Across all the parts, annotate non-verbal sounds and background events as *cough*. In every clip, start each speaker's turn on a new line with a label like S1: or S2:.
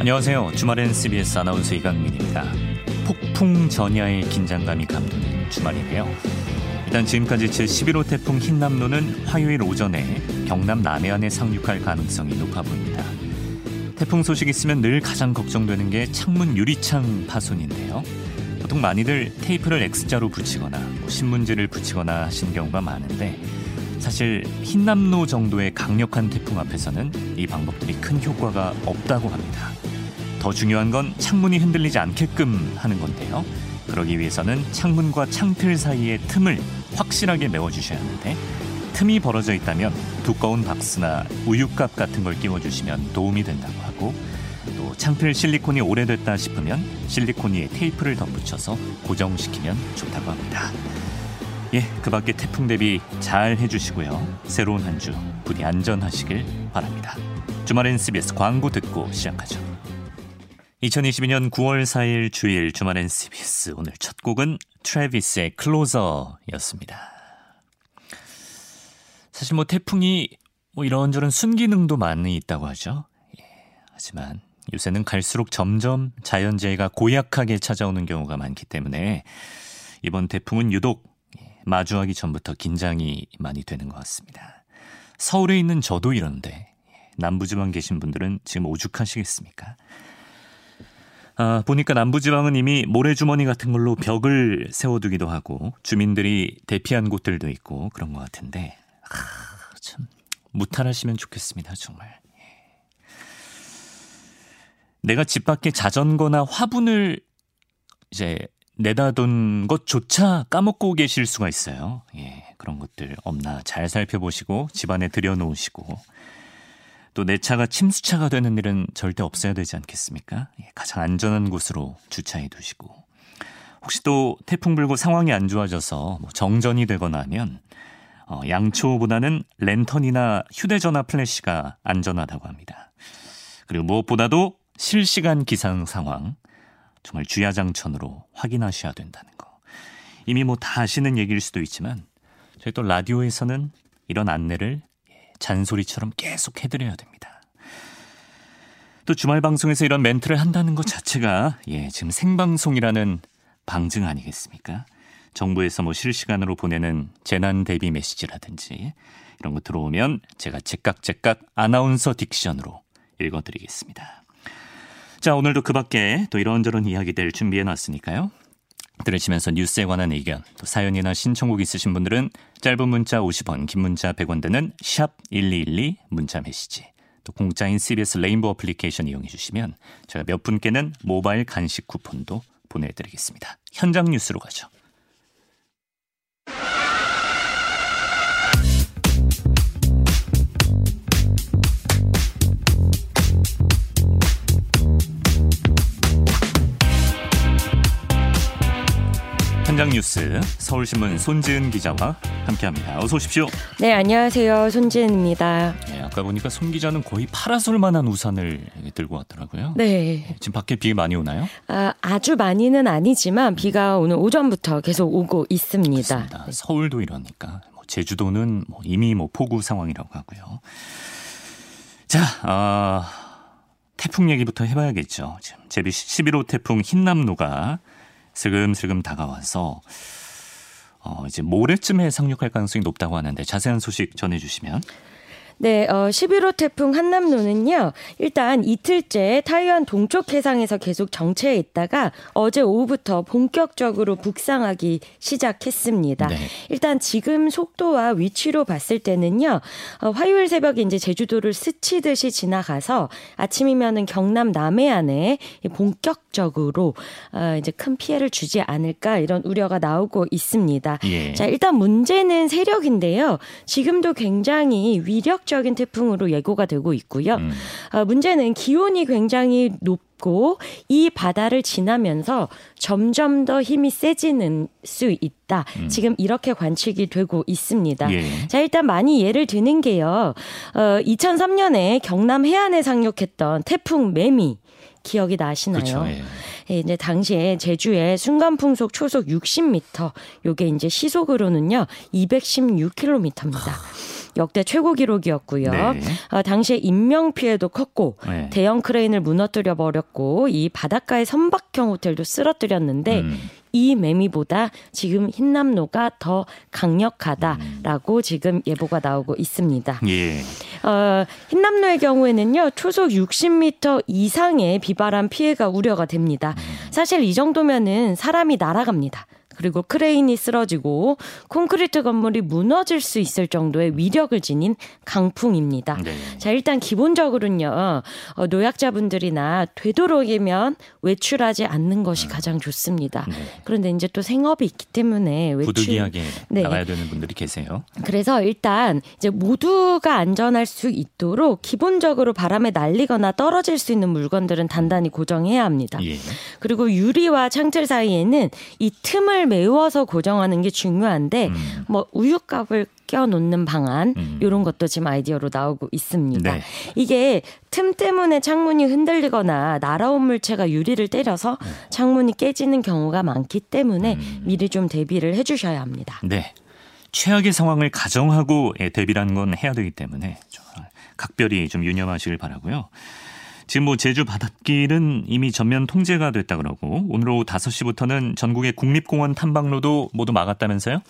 S1: 안녕하세요. 주말엔 CBS 아나운서 이강민입니다. 폭풍 전야의 긴장감이 감도는 주말이네요. 일단 지금까지 제11호 태풍 흰남노는 화요일 오전에 경남 남해안에 상륙할 가능성이 높아 보입니다. 태풍 소식 있으면 늘 가장 걱정되는 게 창문 유리창 파손인데요. 보통 많이들 테이프를 X자로 붙이거나 뭐 신문지를 붙이거나 하신 경우가 많은데 사실 흰남노 정도의 강력한 태풍 앞에서는 이 방법들이 큰 효과가 없다고 합니다. 더 중요한 건 창문이 흔들리지 않게끔 하는 건데요. 그러기 위해서는 창문과 창틀 사이의 틈을 확실하게 메워주셔야 하는데 틈이 벌어져 있다면 두꺼운 박스나 우유값 같은 걸 끼워주시면 도움이 된다고 하고 또 창틀 실리콘이 오래됐다 싶으면 실리콘 위에 테이프를 덧붙여서 고정시키면 좋다고 합니다. 예, 그 밖에 태풍 대비 잘 해주시고요. 새로운 한 주 부디 안전하시길 바랍니다. 주말엔 CBS 광고 듣고 시작하죠. 2022년 9월 4일 주일 주말엔 CBS 오늘 첫 곡은 트래비스의 클로저였습니다. 사실 뭐 태풍이 뭐 이런저런 순기능도 많이 있다고 하죠. 예, 하지만 요새는 갈수록 점점 자연재해가 고약하게 찾아오는 경우가 많기 때문에 이번 태풍은 유독 예, 마주하기 전부터 긴장이 많이 되는 것 같습니다. 서울에 있는 저도 이런데 예, 남부지방 계신 분들은 지금 오죽하시겠습니까? 아, 보니까 남부지방은 이미 모래주머니 같은 걸로 벽을 세워두기도 하고 주민들이 대피한 곳들도 있고 그런 것 같은데 아, 참 무탈하시면 좋겠습니다 정말. 예. 내가 집 밖에 자전거나 화분을 이제 내다 둔 것조차 까먹고 계실 수가 있어요. 예, 그런 것들 없나 잘 살펴보시고 집안에 들여놓으시고 또 내 차가 침수차가 되는 일은 절대 없어야 되지 않겠습니까? 예, 가장 안전한 곳으로 주차해 두시고 혹시 또 태풍 불고 상황이 안 좋아져서 뭐 정전이 되거나 하면 어, 양초보다는 랜턴이나 휴대전화 플래시가 안전하다고 합니다. 그리고 무엇보다도 실시간 기상 상황 정말 주야장천으로 확인하셔야 된다는 거. 이미 뭐 다 아시는 얘기일 수도 있지만 저희 또 라디오에서는 이런 안내를 잔소리처럼 계속 해드려야 됩니다. 또 주말 방송에서 이런 멘트를 한다는 것 자체가 예, 지금 생방송이라는 방증 아니겠습니까? 정부에서 뭐 실시간으로 보내는 재난 대비 메시지라든지 이런 거 들어오면 제가 제깍 제깍 아나운서 diction으로 읽어드리겠습니다. 자, 오늘도 그 밖에 또 이런저런 이야기들 준비해 놨으니까요. 들으시면서 뉴스에 관한 의견, 또 사연이나 신청곡 있으신 분들은 짧은 문자 50원, 긴 문자 100원 되는 샵 1212 문자 메시지. 또 공짜인 CBS 레인보우 어플리케이션 이용해 주시면 제가 몇 분께는 모바일 간식 쿠폰도 보내드리겠습니다. 현장 뉴스로 가죠. 현장 뉴스 서울신문 손지은 기자와 함께합니다. 어서 오십시오.
S2: 네, 안녕하세요. 손지은입니다.
S1: 네, 아까 보니까 손 기자는 거의 파라솔만한 우산을 들고 왔더라고요.
S2: 네.
S1: 지금 밖에 비 많이 오나요?
S2: 아, 아주 많이는 아니지만 비가 오늘 오전부터 계속 오고 있습니다.
S1: 그렇습니다. 서울도 이러니까 뭐 제주도는 뭐 이미 뭐 폭우 상황이라고 하고요. 자, 아, 태풍 얘기부터 해봐야겠죠. 지금 제비 11호 태풍 흰남노가 슬금슬금 다가와서 어, 이제 모레쯤에 상륙할 가능성이 높다고 하는데 자세한 소식 전해주시면.
S2: 네, 어, 11호 태풍 한남노는요, 일단 이틀째 타이완 동쪽 해상에서 계속 정체해 있다가 어제 오후부터 본격적으로 북상하기 시작했습니다. 네. 일단 지금 속도와 위치로 봤을 때는요, 어, 화요일 새벽에 이제 제주도를 스치듯이 지나가서 아침이면은 경남 남해안에 본격적으로 어, 이제 큰 피해를 주지 않을까 이런 우려가 나오고 있습니다. 예. 자, 일단 문제는 세력인데요. 지금도 굉장히 위력 적인 태풍으로 예고가 되고 있고요. 음. 어, 문제는 기온이 굉장히 높고 이 바다를 지나면서 점점 더 힘이 세지는 수 있다. 음. 지금 이렇게 관측이 되고 있습니다. 예. 자, 일단 많이 예를 드는 게요. 어, 2003년에 경남 해안에 상륙했던 태풍 매미 기억이 나시나요?
S1: 그쵸, 예.
S2: 예, 이제 당시에 제주의 순간 풍속 초속 60m, 요게 이제 시속으로는요 216km입니다. 역대 최고 기록이었고요.
S1: 네.
S2: 아, 당시에 인명 피해도 컸고
S1: 네.
S2: 대형 크레인을 무너뜨려 버렸고 이 바닷가의 선박형 호텔도 쓰러뜨렸는데
S1: 음.
S2: 이 매미보다 지금 흰남노가 더 강력하다라고 지금 예보가 나오고 있습니다.
S1: 예.
S2: 어, 흰남노의 경우에는요, 초속 60m 이상의 비바람 피해가 우려가 됩니다. 사실 이 정도면은 사람이 날아갑니다. 그리고 크레인이 쓰러지고 콘크리트 건물이 무너질 수 있을 정도의 위력을 지닌 강풍입니다.
S1: 네.
S2: 자, 일단 기본적으로는요, 어, 노약자분들이나 되도록이면 외출하지 않는 것이 가장 좋습니다.
S1: 네.
S2: 그런데 이제 또 생업이 있기 때문에 외출.
S1: 부득이하게
S2: 네.
S1: 나가야 되는 분들이 계세요.
S2: 그래서 일단 이제 모두가 안전할 수 있도록 기본적으로 바람에 날리거나 떨어질 수 있는 물건들은 단단히 고정해야 합니다.
S1: 예.
S2: 그리고 유리와 창틀 사이에는 이 틈을 메워서 고정하는 게 중요한데
S1: 음.
S2: 뭐 우유값을 껴놓는 방안
S1: 음.
S2: 이런 것도 지금 아이디어로 나오고 있습니다.
S1: 네.
S2: 이게 틈 때문에 창문이 흔들리거나 날아온 물체가 유리를 때려서 창문이 깨지는 경우가 많기 때문에
S1: 음.
S2: 미리 좀 대비를 해주셔야 합니다.
S1: 네. 최악의 상황을 가정하고 예, 대비라는 건 해야 되기 때문에 좀 각별히 좀 유념하시길 바라고요. 지금 뭐 제주 바닷길은 이미 전면 통제가 됐다 그러고 오늘 오후 5시부터는 전국의 국립공원 탐방로도 모두 막았다면서요?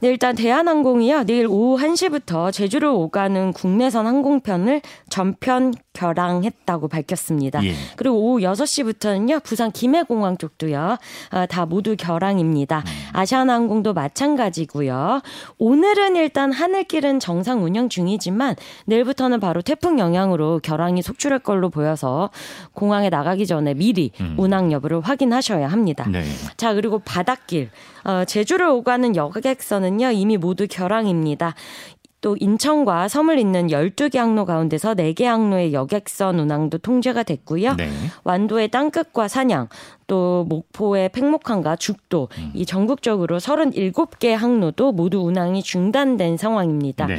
S2: 네, 일단 대한항공이요. 내일 오후 1시부터 제주를 오가는 국내선 항공편을 전편 결항했다고 밝혔습니다.
S1: 예.
S2: 그리고 오후 6시부터는요. 부산 김해공항 쪽도요. 아, 다 모두 결항입니다.
S1: 음.
S2: 아시아나항공도 마찬가지고요. 오늘은 일단 하늘길은 정상 운영 중이지만 내일부터는 바로 태풍 영향으로 결항이 속출할 걸로 보여서 공항에 나가기 전에 미리
S1: 음.
S2: 운항 여부를 확인하셔야 합니다.
S1: 네.
S2: 자, 그리고 바닷길. 어, 제주를 오가는 여객선은요, 이미 모두 결항입니다. 또 인천과 섬을 잇는 12개 항로 가운데서 4개 항로의 여객선 운항도 통제가 됐고요.
S1: 네.
S2: 완도의 땅끝과 산양, 또 목포의 팽목항과 죽도,
S1: 음.
S2: 이 전국적으로 37개 항로도 모두 운항이 중단된 상황입니다.
S1: 네.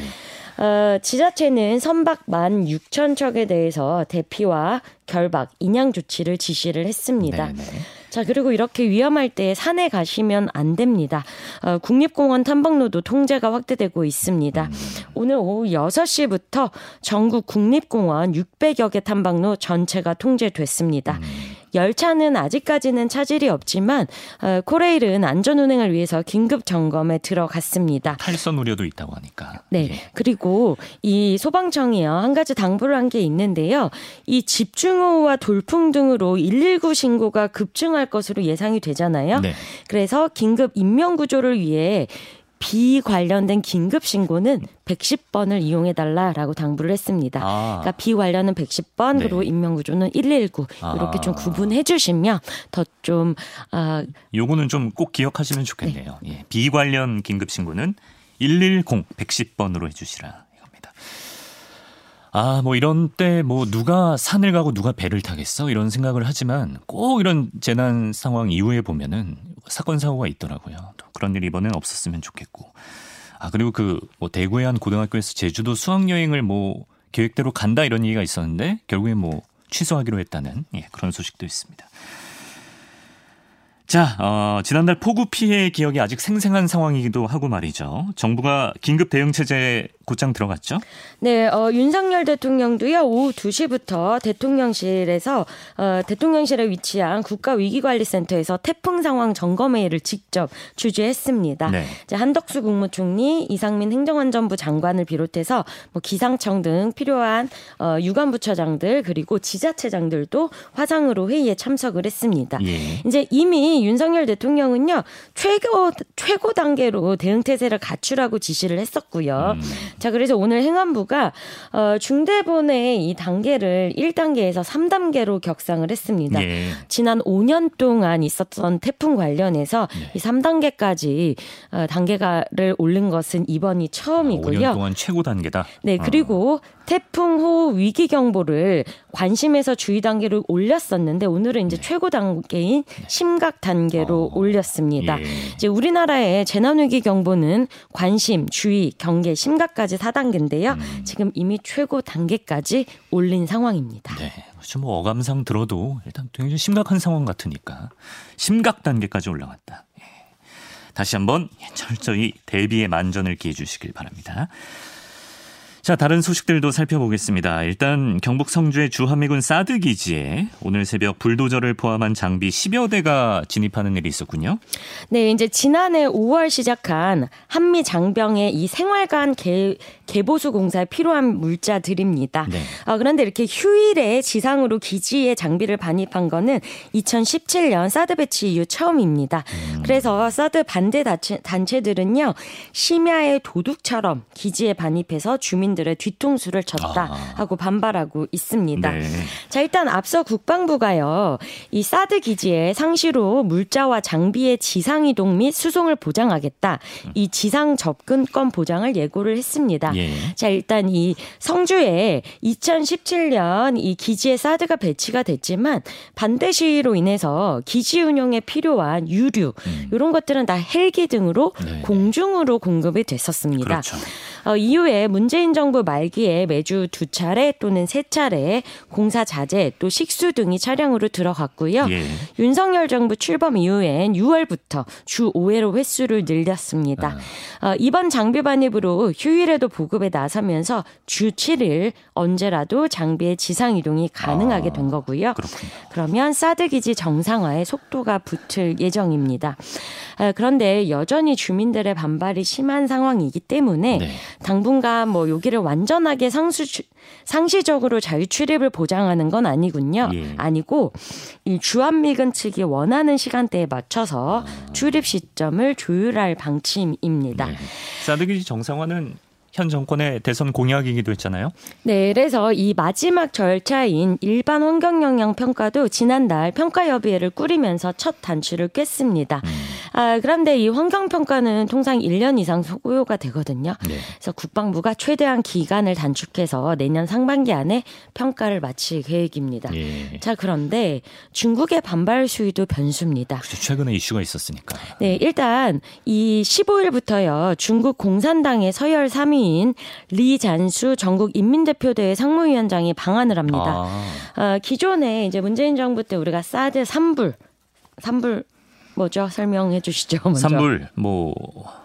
S2: 어, 지자체는 선박 16,000척에 대해서 대피와 결박, 인양 조치를 지시를 했습니다.
S1: 네, 네.
S2: 자, 그리고 이렇게 위험할 때 산에 가시면 안 됩니다. 어, 국립공원 탐방로도 통제가 확대되고 있습니다. 오늘 오후 6시부터 전국 국립공원 600여 개 탐방로 전체가 통제됐습니다. 열차는 아직까지는 차질이 없지만 어, 코레일은 안전 운행을 위해서 긴급 점검에 들어갔습니다.
S1: 탈선 우려도 있다고 하니까.
S2: 네.
S1: 예.
S2: 그리고 이 소방청이요. 한 가지 당부를 한 게 있는데요. 이 집중호우와 돌풍 등으로 119 신고가 급증할 것으로 예상이 되잖아요.
S1: 네.
S2: 그래서 긴급 인명 구조를 위해 비 관련된 긴급 신고는 110번을 이용해 달라라고 당부를 했습니다.
S1: 아.
S2: 그러니까 비 관련은 110번
S1: 네.
S2: 그리고 인명 구조는 119 이렇게 좀
S1: 아.
S2: 구분해 주시면 더좀 아,
S1: 요거는 좀 꼭 기억하시면 좋겠네요. 예. 비 관련 긴급 신고는 110 110번으로 해 주시라 이겁니다. 아, 뭐 이런 때 뭐 누가 산을 가고 누가 배를 타겠어 이런 생각을 하지만 꼭 이런 재난 상황 이후에 보면은 사건 사고가 있더라고요. 또 그런 일이 이번엔 없었으면 좋겠고. 아 그리고 그 뭐 대구의 한 고등학교에서 제주도 수학 여행을 뭐 계획대로 간다 이런 얘기가 있었는데 결국에 뭐 취소하기로 했다는 예, 그런 소식도 있습니다. 자, 어, 지난달 폭우 피해 기억이 아직 생생한 상황이기도 하고 말이죠. 정부가 긴급 대응 체제에 곧장 들어갔죠?
S2: 네, 어, 윤석열 대통령도요, 오후 2시부터 대통령실에서, 어, 대통령실에 위치한 국가위기관리센터에서 태풍 상황 점검회의를 직접 주재했습니다.
S1: 네.
S2: 이제 한덕수 국무총리, 이상민 행정안전부 장관을 비롯해서 뭐 기상청 등 필요한, 어, 유관부처장들, 그리고 지자체장들도 화상으로 회의에 참석을 했습니다.
S1: 예.
S2: 이제 이미 윤석열 대통령은요 최고 최고 단계로 대응 태세를 갖추라고 지시를 했었고요.
S1: 음.
S2: 자 그래서 오늘 행안부가 어, 중대본의 이 단계를 1단계에서 3단계로 격상을 했습니다.
S1: 예.
S2: 지난 5년 동안 있었던 태풍 관련해서
S1: 네.
S2: 이 3단계까지 어, 단계가를 올린 것은 이번이
S1: 5년
S2: 처음이고요.
S1: 동안 최고 단계다.
S2: 네,
S1: 어.
S2: 그리고 태풍 호우 위기 경보를 관심에서 주의 단계로 올렸었는데 오늘은 이제 최고 단계인 심각 단계로
S1: 어.
S2: 올렸습니다.
S1: 예.
S2: 이제 우리나라의 재난 위기 경보는 관심, 주의, 경계, 심각까지 4단계인데요.
S1: 음.
S2: 지금 이미 최고 단계까지 올린 상황입니다.
S1: 네. 그렇죠. 뭐 어감상 들어도 일단 굉장히 심각한 상황 같으니까 심각 단계까지 올라갔다. 예. 다시 한번 철저히 대비의 만전을 기해 주시길 바랍니다. 자, 다른 소식들도 살펴보겠습니다. 일단 경북 성주의 주한미군 사드 기지에 오늘 새벽 불도저를 포함한 장비 10여 대가 진입하는 일이 있었군요.
S2: 네, 이제 지난해 5월 시작한 한미 장병의 이 생활관 개, 개보수 공사에 필요한 물자들입니다. 네. 어, 그런데 이렇게 휴일에 지상으로 기지에 장비를 반입한 거는 2017년 사드 배치 이후 처음입니다. 음. 그래서 사드 반대 단체, 들은요 심야의 도둑처럼 기지에 반입해서 주민 국민들의 뒤통수를 쳤다 아. 하고 반발하고 있습니다. 네. 자, 일단 앞서 국방부가요. 이 사드 기지에 상시로 물자와 장비의 지상 이동 및 수송을 보장하겠다. 이 지상 접근권 보장을 예고를 했습니다. 예. 자, 일단 이 성주에 2017년 이 기지에 사드가 배치가 됐지만 반대 시위로 인해서 기지 운영에 필요한 유류 음. 이런 것들은 다 헬기 등으로 네. 공중으로 공급이 됐었습니다. 그렇죠. 어, 이후에 문재인 정부 말기에 매주 두 차례 또는 세 차례 공사 자재 또 식수 등이 차량으로 들어갔고요. 예. 윤석열 정부 출범 이후엔 6월부터 주 5회로 횟수를 늘렸습니다. 아. 어, 이번 장비 반입으로 휴일에도 보급에 나서면서 주 7일 언제라도 장비의 지상 이동이 가능하게 아, 된 거고요. 그렇군요. 그러면 사드 기지 정상화의 속도가 붙을 예정입니다. 아, 그런데 여전히 주민들의 반발이 심한 상황이기 때문에 네. 당분간 뭐 여기를 완전하게 상수 상시적으로 자유 출입을 보장하는 건 아니군요. 예. 아니고 이 주한미군 측이 원하는 시간대에 맞춰서 아. 출입 시점을 조율할 방침입니다. 네.
S1: 사드기지 정상화는 현 정권의 대선 공약이기도 했잖아요.
S2: 네, 그래서 이 마지막 절차인 일반 환경 영향 평가도 지난달 평가협의회를 꾸리면서 첫 단추를 꿰습니다. 음. 아, 그런데 이 환경 평가는 통상 1년 이상 소요가 되거든요. 네. 그래서 국방부가 최대한 기간을 단축해서 내년 상반기 안에 평가를 마칠 계획입니다. 예. 자, 그런데 중국의 반발 수위도 변수입니다.
S1: 그렇죠. 최근에 이슈가 있었으니까.
S2: 네, 일단 이 15일부터요. 중국 공산당의 서열 3위 상무인 리 잔수 전국 인민대표대회 상무위원장이 방한을 합니다. 아. 어, 기존에 이제 문재인 정부 때 우리가 사드 3불 3불 뭐죠? 설명해 주시죠. 먼저.
S1: 3불 뭐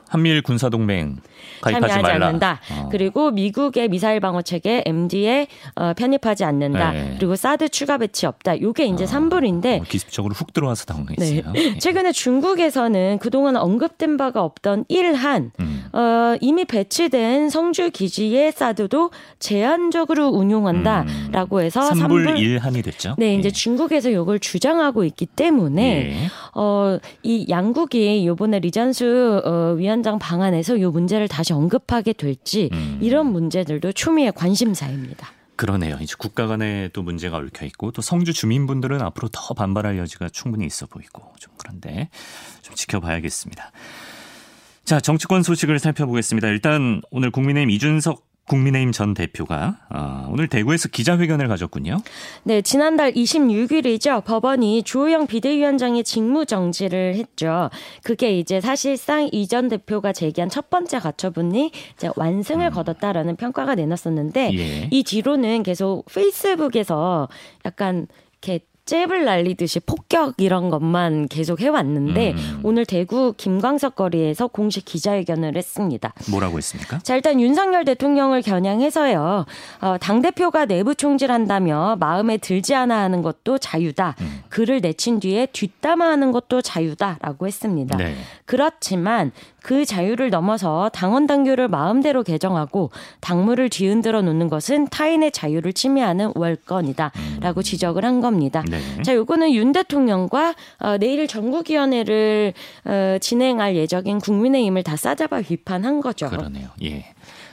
S1: 한미일 군사동맹
S2: 참여하지
S1: 말라.
S2: 않는다. 어. 그리고 미국의 미사일 방어 체계 MD에 어, 편입하지 않는다. 네. 그리고 사드 추가 배치 없다. 요게 이제 어. 3불인데
S1: 어, 기습적으로 훅 들어와서 당황했어요.
S2: 네. 예. *laughs* 최근에 중국에서는 그동안 언급된 바가 없던 일한 음. 어, 이미 배치된 성주 기지의 사드도 제한적으로 운용한다라고 음. 해서
S1: 3불 1한이 됐죠.
S2: 네, 이제 예. 중국에서 이걸 주장하고 있기 때문에 예. 어, 이 양국이 요번에 리잔수 어, 위원장 방안에서 요 문제를 다시 언급하게 될지 음. 이런 문제들도 추미애 관심사입니다.
S1: 그러네요. 이제 국가 간에 또 문제가 얽혀 있고 또 성주 주민분들은 앞으로 더 반발할 여지가 충분히 있어 보이고 좀 그런데 좀 지켜봐야겠습니다. 자, 정치권 소식을 살펴보겠습니다. 일단 오늘 국민의힘 이준석 국민의힘 전 대표가 어, 오늘 대구에서 기자회견을 가졌군요.
S2: 네, 지난달 26일이죠. 법원이 주호영 비대위원장의 직무 정지를 했죠. 그게 이제 사실상 이전 대표가 제기한 첫 번째 가처분이 이제 완승을 음. 거뒀다라는 평가가 내놨었는데 예. 이 뒤로는 계속 페이스북에서 약간 이렇게 잽을 날리듯이 폭격 이런 것만 계속 해왔는데 음. 오늘 대구 김광석 거리에서 공식 기자회견을 했습니다.
S1: 뭐라고 했습니까?
S2: 자 일단 윤석열 대통령을 겨냥해서요. 어, 당 대표가 내부 총질한다며 마음에 들지 않아 하는 것도 자유다. 음. 글을 내친 뒤에 뒷담화하는 것도 자유다라고 했습니다. 네. 그렇지만 그 자유를 넘어서 당원 당규를 마음대로 개정하고 당무를 뒤흔들어 놓는 것은 타인의 자유를 침해하는 월권이다라고 음. 지적을 한 겁니다. 네. 자, 요거는 윤 대통령과 어, 내일 전국위원회를 어, 진행할 예정인 국민의힘을 다 싸잡아 비판한 거죠.
S1: 그러네요. 예.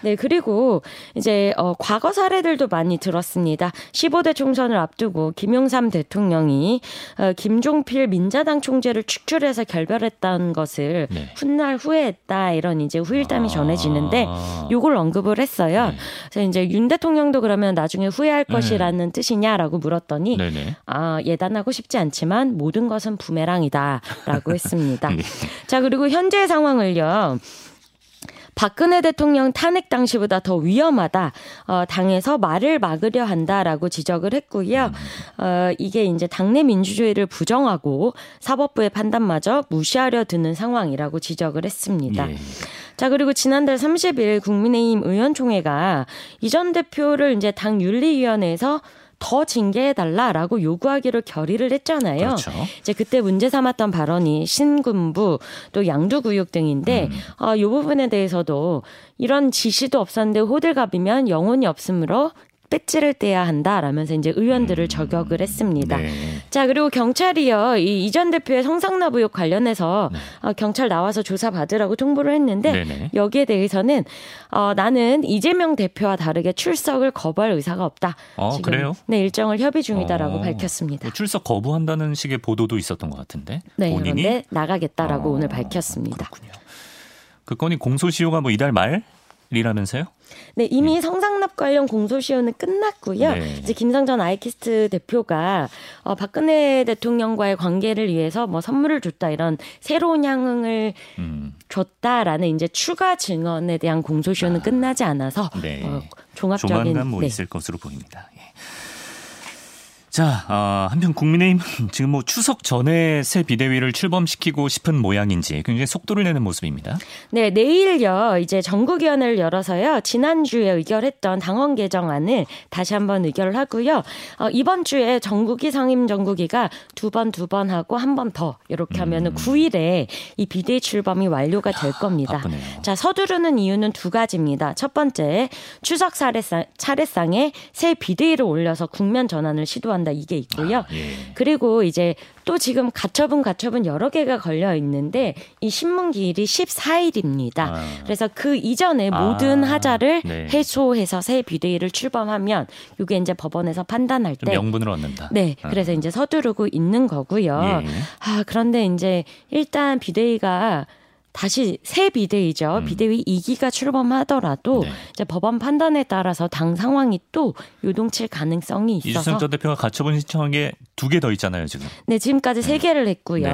S2: 네, 그리고 이제 어 과거 사례들도 많이 들었습니다. 15대 총선을 앞두고 김용삼 대통령이 어 김종필 민자당 총재를 축출해서 결별했다는 것을 네. 훗날 후회했다 이런 이제 후일담이 아. 전해지는데 요걸 언급을 했어요. 네. 그래서 이제 윤 대통령도 그러면 나중에 후회할 네. 것이라는 뜻이냐라고 물었더니 네네. 아, 예단하고 싶지 않지만 모든 것은 부메랑이다라고 했습니다. 네. *laughs* 자, 그리고 현재 상황을요. 박근혜 대통령 탄핵 당시보다 더 위험하다. 어, 당에서 말을 막으려 한다라고 지적을 했고요. 어, 이게 이제 당내 민주주의를 부정하고 사법부의 판단마저 무시하려 드는 상황이라고 지적을 했습니다. 예. 자, 그리고 지난달 30일 국민의힘 의원총회가 이전 대표를 이제 당 윤리위원회에서 더 징계해달라라고 요구하기로 결의를 했잖아요. 그렇죠. 이제 그때 문제 삼았던 발언이 신군부 또 양두구역 등인데 음. 어, 이 부분에 대해서도 이런 지시도 없었는데 호들갑이면 영혼이 없으므로 배지를 떼야 한다라면서 이제 의원들을 음. 저격을 했습니다. 네. 자 그리고 경찰이요 이 이전 대표의 성상납 의혹 관련해서 네. 어, 경찰 나와서 조사 받으라고 통보를 했는데 네네. 여기에 대해서는 어, 나는 이재명 대표와 다르게 출석을 거부할 의사가 없다.
S1: 어, 지금 그래요?
S2: 네 일정을 협의 중이다라고 어, 밝혔습니다.
S1: 출석 거부한다는 식의 보도도 있었던 것 같은데
S2: 네, 본인이 그런데 나가겠다라고 어, 오늘 밝혔습니다.
S1: 그렇군요. 그 건이 공소시효가 뭐 이달 말 이라면서요?
S2: 네, 이미 네. 성상납 관련 공소시효는 끝났고요. 네. 이제 김상전 아이키스트 대표가 어, 박근혜 대통령과의 관계를 위해서 뭐 선물을 줬다 이런 새로운 향응을 음. 줬다라는 이제 추가 증언에 대한 공소시효는 아. 끝나지 않아서 네. 어, 종합적인
S1: 조만간 뭐 네. 있을 것으로 보입니다. 예. 자, 어, 한편 국민의힘 *laughs* 지금 뭐 추석 전에 새 비대위를 출범시키고 싶은 모양인지 굉장히 속도를 내는 모습입니다.
S2: 네, 내일요 이제 전국위원회를 열어서요 지난주에 의결했던 당원 개정안을 다시 한번 의결을 하고요. 어, 이번 주에 전국위 상임 전국위가 두 번 두 번 하고 한 번 더 이렇게 하면은 음. 9일에 이 비대위 출범이 완료가 될 겁니다. 바쁘네요. 자, 서두르는 이유는 두 가지입니다. 첫 번째 추석 차례상, 차례상에 새 비대위를 올려서 국면 전환을 시도한 한다 이게 있고요. 아, 예. 그리고 이제 또 지금 가처분 가처분 여러 개가 걸려 있는데 이 신문 기일이 14일입니다. 아. 그래서 그 이전에 아, 모든 하자를 네. 해소해서 새 비대위를 출범하면 이게 이제 법원에서 판단할 때
S1: 명분을 얻는다.
S2: 네. 아. 그래서 이제 서두르고 있는 거고요. 예. 아, 그런데 이제 일단 비대위가 다시 새 비대위죠. 음. 비대위 2기가 출범하더라도 네. 이제 법원 판단에 따라서 당 상황이 또 요동칠 가능성이 있어서
S1: 이주성 전 대표가 가처분 신청한 게 두 개 더 있잖아요, 지금.
S2: 네, 지금까지 세 네. 개를 했고요. 네.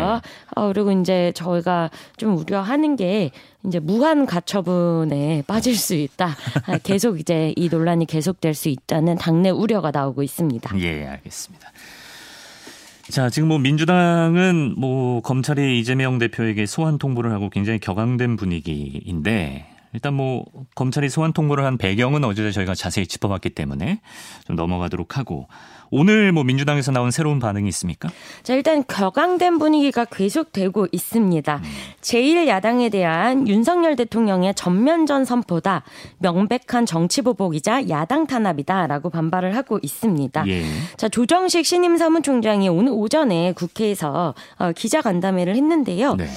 S2: 어, 그리고 이제 저희가 좀 우려하는 게 이제 무한 가처분에 *laughs* 빠질 수 있다. 아, 계속 이제 이 논란이 계속될 수 있다는 당내 우려가 나오고 있습니다.
S1: 예, 알겠습니다. 자, 지금 뭐 민주당은 뭐 검찰이 이재명 대표에게 소환 통보를 하고 굉장히 격앙된 분위기인데 일단 뭐 검찰이 소환 통보를 한 배경은 어제 저희가 자세히 짚어봤기 때문에 좀 넘어가도록 하고 오늘 뭐 민주당에서 나온 새로운 반응이 있습니까?
S2: 자, 일단 격앙된 분위기가 계속되고 있습니다. 음. 제1 야당에 대한 윤석열 대통령의 전면전 선포다. 명백한 정치 보복이자 야당 탄압이다라고 반발을 하고 있습니다. 예. 자, 조정식 신임 사무총장이 오늘 오전에 국회에서 어, 기자 간담회를 했는데요. 네.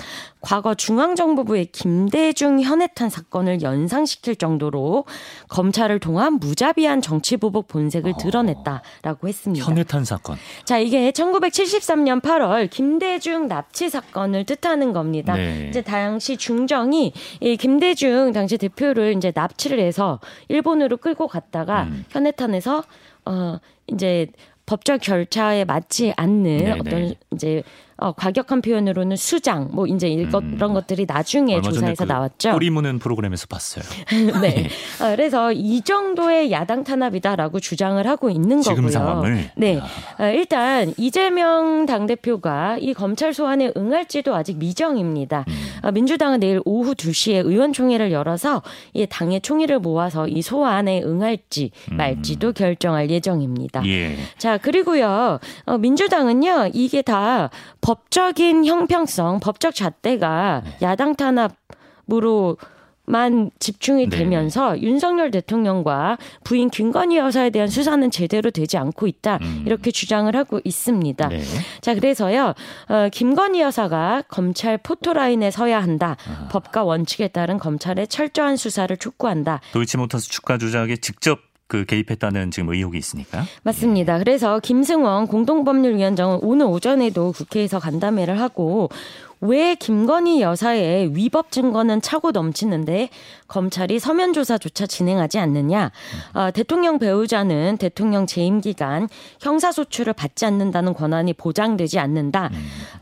S2: 과거 중앙정보부의 김대중 현해탄 사건을 연상시킬 정도로 검찰을 통한 무자비한 정치보복 본색을 어. 드러냈다라고 했습니다.
S1: 현해탄 사건.
S2: 자, 이게 1973년 8월 김대중 납치 사건을 뜻하는 겁니다. 네. 이제 당시 중정이 이 김대중 당시 대표를 이제 납치를 해서 일본으로 끌고 갔다가 음. 현해탄에서 어 이제 법적 절차에 맞지 않는 네네. 어떤 이제 어, 과격한 표현으로는 수장, 뭐 이제 음. 이런 것들이 나중에 조사에서 그 나왔죠.
S1: 꼬리 무는 프로그램에서 봤어요. *laughs*
S2: 네. 어, 그래서 이 정도의 야당 탄압이다라고 주장을 하고 있는
S1: 지금
S2: 거고요.
S1: 상황을.
S2: 네. 어, 일단 이재명 당대표가 이 검찰 소환에 응할지도 아직 미정입니다. 음. 어, 민주당은 내일 오후 2시에 의원총회를 열어서 이 당의 총의를 모아서 이 소환에 응할지 음. 말지도 음. 결정할 예정입니다. 예. 자, 그리고요. 어, 민주당은요. 이게 다 법적인 형평성, 법적 잣대가 네. 야당 탄압으로 만 집중이 네. 되면서 네. 윤석열 대통령과 부인 김건희 여사에 대한 수사는 제대로 되지 않고 있다 음. 이렇게 주장을 하고 있습니다. 네. 자 그래서요 어, 김건희 여사가 검찰 포토라인에 서야 한다. 아. 법과 원칙에 따른 검찰의 철저한 수사를 촉구한다.
S1: 도이치모터스 주가 조작에 직접 그 개입했다는 지금 의혹이 있으니까.
S2: 맞습니다. 그래서 김승원 공동법률위원장은 오늘 오전에도 국회에서 간담회를 하고 왜 김건희 여사의 위법 증거는 차고 넘치는데 검찰이 서면 조사조차 진행하지 않느냐? 어, 대통령 배우자는 대통령 재임 기간 형사소출을 받지 않는다는 권한이 보장되지 않는다.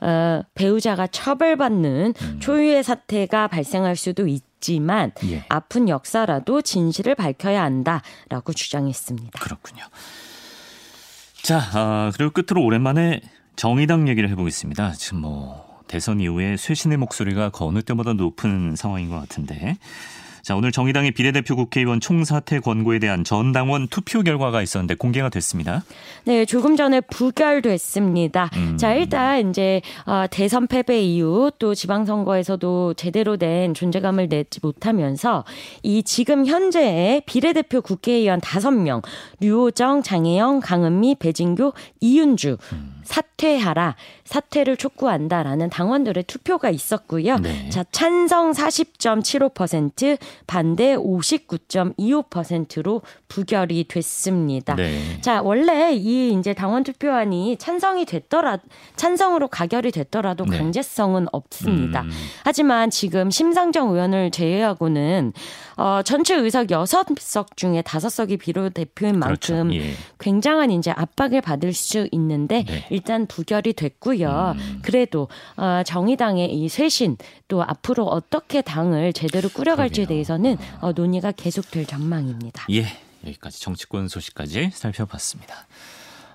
S2: 어, 배우자가 처벌받는 음. 초유의 사태가 발생할 수도 있다. 있지만 예. 아픈 역사라도 진실을 밝혀야 한다라고 주장했습니다.
S1: 그렇군요. 자, 아, 그리고 끝으로 오랜만에 정의당 얘기를 해보겠습니다. 지금 뭐 대선 이후에 쇄신의 목소리가 그 어느 때보다 높은 상황인 것 같은데 자, 오늘 정의당의 비례대표 국회의원 총사퇴 권고에 대한 전 당원 투표 결과가 있었는데 공개가 됐습니다.
S2: 네, 조금 전에 부결됐습니다. 음. 자, 일단 이제 어, 대선 패배 이후 또 지방선거에서도 제대로 된 존재감을 내지 못하면서 이 지금 현재의 비례대표 국회의원 5명, 류호정, 장혜영, 강은미, 배진교, 이윤주 음. 사퇴하라, 사퇴를 촉구한다라는 당원들의 투표가 있었고요. 네. 자, 찬성 40.75%, 반대 59.25%로 부결이 됐습니다. 네. 자, 원래 이 이제 당원 투표안이 찬성이 됐더라 찬성으로 가결이 됐더라도 네. 강제성은 없습니다. 음. 하지만 지금 심상정 의원을 제외하고는 어, 전체 의석 6석 중에 5석이 비례대표인 그렇죠. 만큼 그렇죠. 예. 굉장한 이제 압박을 받을 수 있는데 네. 일단 부결이 됐고요. 음. 그래도 어, 정의당의 이 쇄신 또 앞으로 어떻게 당을 제대로 꾸려갈지에 대해서는 어, 논의가 계속될 전망입니다.
S1: 예. 여기까지 정치권 소식까지 살펴봤습니다.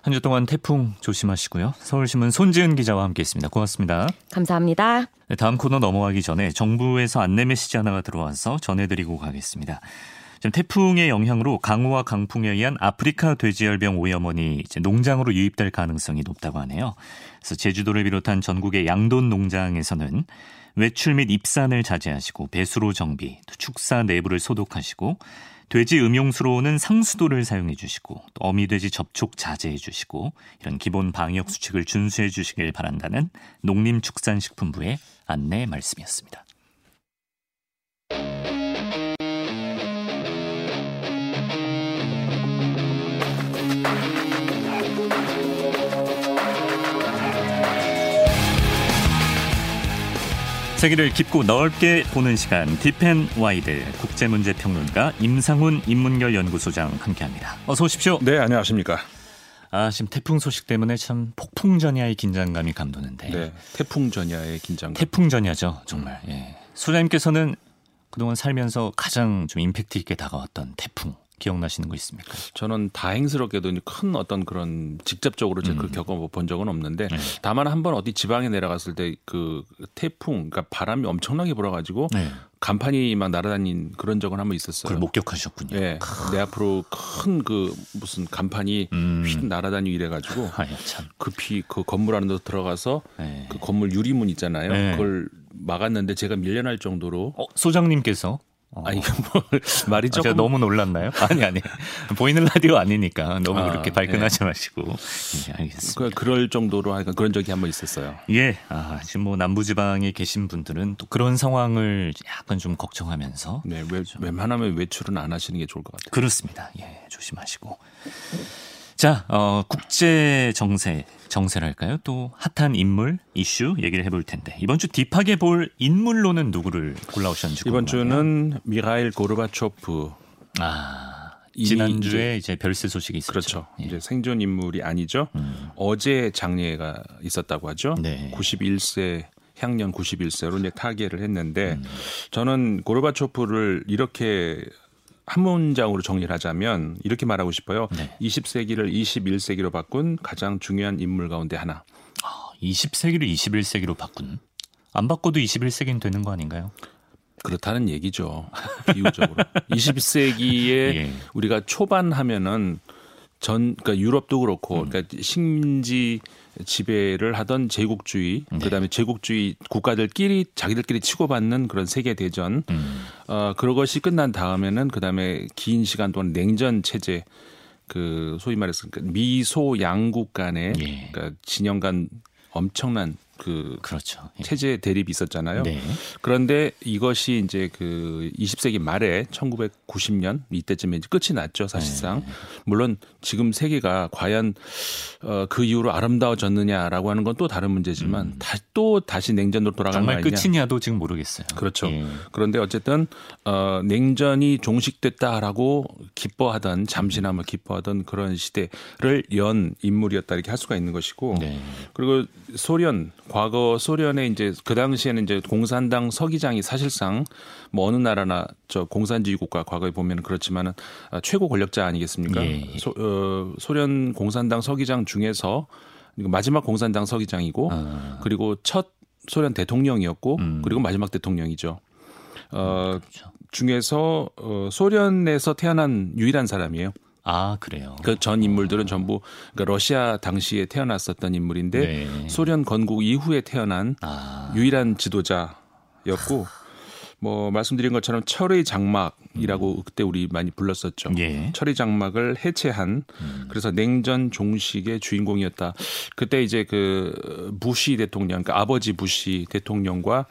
S1: 한 주 동안 태풍 조심하시고요. 서울신문 손지은 기자와 함께했습니다. 고맙습니다.
S2: 감사합니다.
S1: 네, 다음 코너 넘어가기 전에 정부에서 안내 메시지 하나가 들어와서 전해드리고 가겠습니다. 지금 태풍의 영향으로 강우와 강풍에 의한 아프리카 돼지열병 오염원이 농장으로 유입될 가능성이 높다고 하네요. 그래서 제주도를 비롯한 전국의 양돈 농장에서는 외출 및 입산을 자제하시고 배수로 정비, 축사 내부를 소독하시고 돼지 음용수로는 상수도를 사용해 주시고 또 어미돼지 접촉 자제해 주시고 이런 기본 방역 수칙을 준수해 주시길 바란다는 농림축산식품부의 안내 말씀이었습니다. 세계를 깊고 넓게 보는 시간 Deep and Wide 국제문제 평론가 임상훈 인문결 연구소장 함께합니다. 어서 오십시오.
S3: 네, 안녕하십니까.
S1: 아, 지금 태풍 소식 때문에 참 폭풍 전야의 긴장감이 감도는데.
S3: 네, 태풍 전야의 긴장감.
S1: 태풍 전야죠, 정말. 음. 예. 소장님께서는 그동안 살면서 가장 좀 임팩트 있게 다가왔던 태풍 기억나시는 거 있습니까?
S3: 저는 다행스럽게도 큰 어떤 그런 직접적으로 제가 음. 겪어본 적은 없는데 네. 다만 한 번 어디 지방에 내려갔을 때 그 태풍, 그러니까 바람이 엄청나게 불어가지고 네. 간판이 막 날아다닌 그런 적은 한 번 있었어요.
S1: 그걸 목격하셨군요.
S3: 네, 내 앞으로 큰 그 무슨 간판이 음. 휙 날아다니고 이래가지고 *laughs* 급히 그 건물 안으로 들어가서 네. 그 건물 유리문 있잖아요. 네. 그걸 막았는데 제가 밀려날 정도로
S1: 어, 소장님께서
S3: 어. 아니 뭐 *laughs* 말이 조금
S1: 아, 제가 너무 놀랐나요? *laughs* 아니 아니 보이는 라디오 아니니까 너무 아, 그렇게 발끈하지 네. 마시고 예, 알겠습니다.
S3: 그, 럴 정도로 하여간 그런 적이 한 번 있었어요.
S1: 예, 아, 지금 뭐 남부지방에 계신 분들은 또 그런 상황을 약간 좀 걱정하면서
S3: 네, 왜, 웬만하면 외출은 안 하시는 게 좋을 것 같아요.
S1: 그렇습니다. 예, 조심하시고. 자, 어, 국제 정세, 정세랄까요? 또 핫한 인물, 이슈 얘기를 해볼 텐데 이번 주 딥하게 볼 인물로는 누구를 골라오셨는지
S3: 이번 주는 미하일 고르바초프.
S1: 아, 지난주에 이제 별세 소식이 있었죠.
S3: 그렇죠. 예. 이제 생존 인물이 아니죠. 음. 어제 장례가 있었다고 하죠. 네. 91세 향년 91세로 이제 타계를 했는데 음. 저는 고르바초프를 이렇게 한 문장으로 정리를 하자면 이렇게 말하고 싶어요. 네. 20세기를 21세기로 바꾼 가장 중요한 인물 가운데 하나.
S1: 아, 20세기를 21세기로 바꾼? 안 바꿔도 21세기는 되는 거 아닌가요?
S3: 그렇다는 얘기죠. 비유적으로. *laughs* 20세기에 예. 우리가 초반 하면은 전 그러니까 유럽도 그렇고 음. 그러니까 식민지 지배를 하던 제국주의 네. 그다음에 제국주의 국가들끼리 자기들끼리 치고받는 그런 세계 대전 음. 어 그런 것이 끝난 다음에는 그다음에 긴 시간 동안 냉전 체제 그 소위 말해서 그러니까 미소 양국 간의 예. 그러니까 진영 간 엄청난 그
S1: 그렇죠.
S3: 예. 체제 대립이 있었잖아요. 네. 그런데 이것이 이제 그 20세기 말에 1990년 이때쯤에 이제 끝이 났죠, 사실상. 네. 물론 지금 세계가 과연 어, 그 이후로 아름다워졌느냐라고 하는 건 또 다른 문제지만 음. 다, 또 다시 냉전으로 돌아간
S1: 정말 끝이냐도 지금 모르겠어요.
S3: 그렇죠. 예. 그런데 어쨌든 어, 냉전이 종식됐다라고 기뻐하던 잠시나마 기뻐하던 그런 시대를 연 인물이었다 이렇게 할 수가 있는 것이고 네. 그리고 소련 과거 소련의 이제 그 당시에는 이제 공산당 서기장이 사실상 뭐 어느 나라나 저 공산주의 국가 과거에 보면 그렇지만은 아, 최고 권력자 아니겠습니까? 예, 예. 소, 어, 소련 공산당 서기장 중에서 마지막 공산당 서기장이고 아. 그리고 첫 소련 대통령이었고 음. 그리고 마지막 대통령이죠. 어, 그렇죠. 중에서 어, 소련에서 태어난 유일한 사람이에요.
S1: 아 그래요.
S3: 그 전 인물들은 전부 그러니까 러시아 당시에 태어났었던 인물인데 네. 소련 건국 이후에 태어난 아. 유일한 지도자였고 뭐 말씀드린 것처럼 철의 장막이라고 음. 그때 우리 많이 불렀었죠. 예. 철의 장막을 해체한 음. 그래서 냉전 종식의 주인공이었다. 그때 이제 그 부시 대통령, 그러니까 아버지 부시 대통령과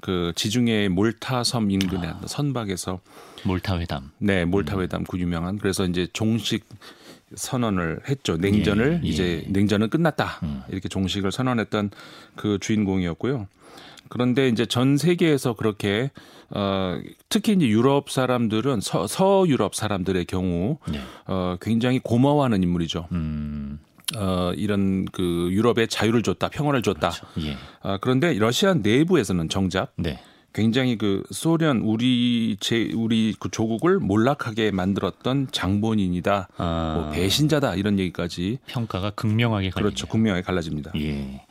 S3: 그 지중해 몰타 섬 인근의 아. 선박에서
S1: 몰타 회담.
S3: 네, 몰타 회담 그 유명한 그래서 이제 종식 선언을 했죠. 냉전을 예, 예. 이제 냉전은 끝났다. 음. 이렇게 종식을 선언했던 그 주인공이었고요. 그런데 이제 전 세계에서 그렇게 어 특히 이제 유럽 사람들은 서, 서유럽 사람들의 경우 네. 어 굉장히 고마워하는 인물이죠. 음. 어, 이런 그 유럽에 자유를 줬다, 평화를 줬다. 그렇죠. 예. 아, 그런데 러시아 내부에서는 정작 네. 굉장히 그 소련 우리 제 우리 그 조국을 몰락하게 만들었던 장본인이다, 아. 뭐 배신자다 이런 얘기까지
S1: 평가가 극명하게
S3: 갈리네요. 그렇죠, 극명하게 갈라집니다.
S1: 예.